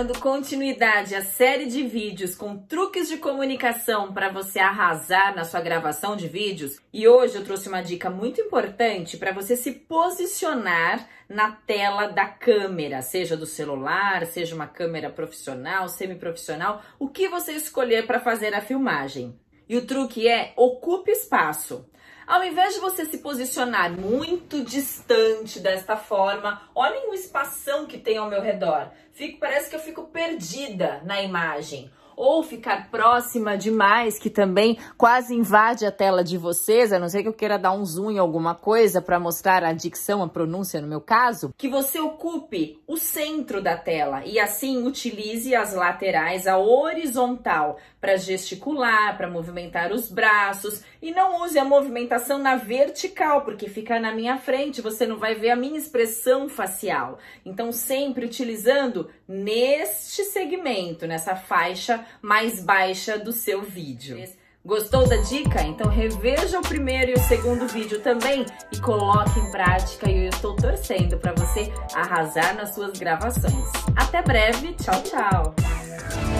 dando continuidade à série de vídeos com truques de comunicação para você arrasar na sua gravação de vídeos. E hoje eu trouxe uma dica muito importante para você se posicionar na tela da câmera, seja do celular, seja uma câmera profissional, semi-profissional, o que você escolher para fazer a filmagem. E o truque é ocupe espaço. Ao invés de você se posicionar muito distante desta forma, olhem o espação que tem ao meu redor. Fico, parece que eu fico perdida na imagem ou ficar próxima demais, que também quase invade a tela de vocês, a não ser que eu queira dar um zoom em alguma coisa para mostrar a dicção, a pronúncia no meu caso, que você ocupe o centro da tela e assim utilize as laterais, a horizontal, para gesticular, para movimentar os braços e não use a movimentação na vertical, porque fica na minha frente, você não vai ver a minha expressão facial. Então, sempre utilizando neste segmento, nessa faixa mais baixa do seu vídeo. Gostou da dica? Então reveja o primeiro e o segundo vídeo também e coloque em prática e eu estou torcendo para você arrasar nas suas gravações. Até breve, tchau, tchau!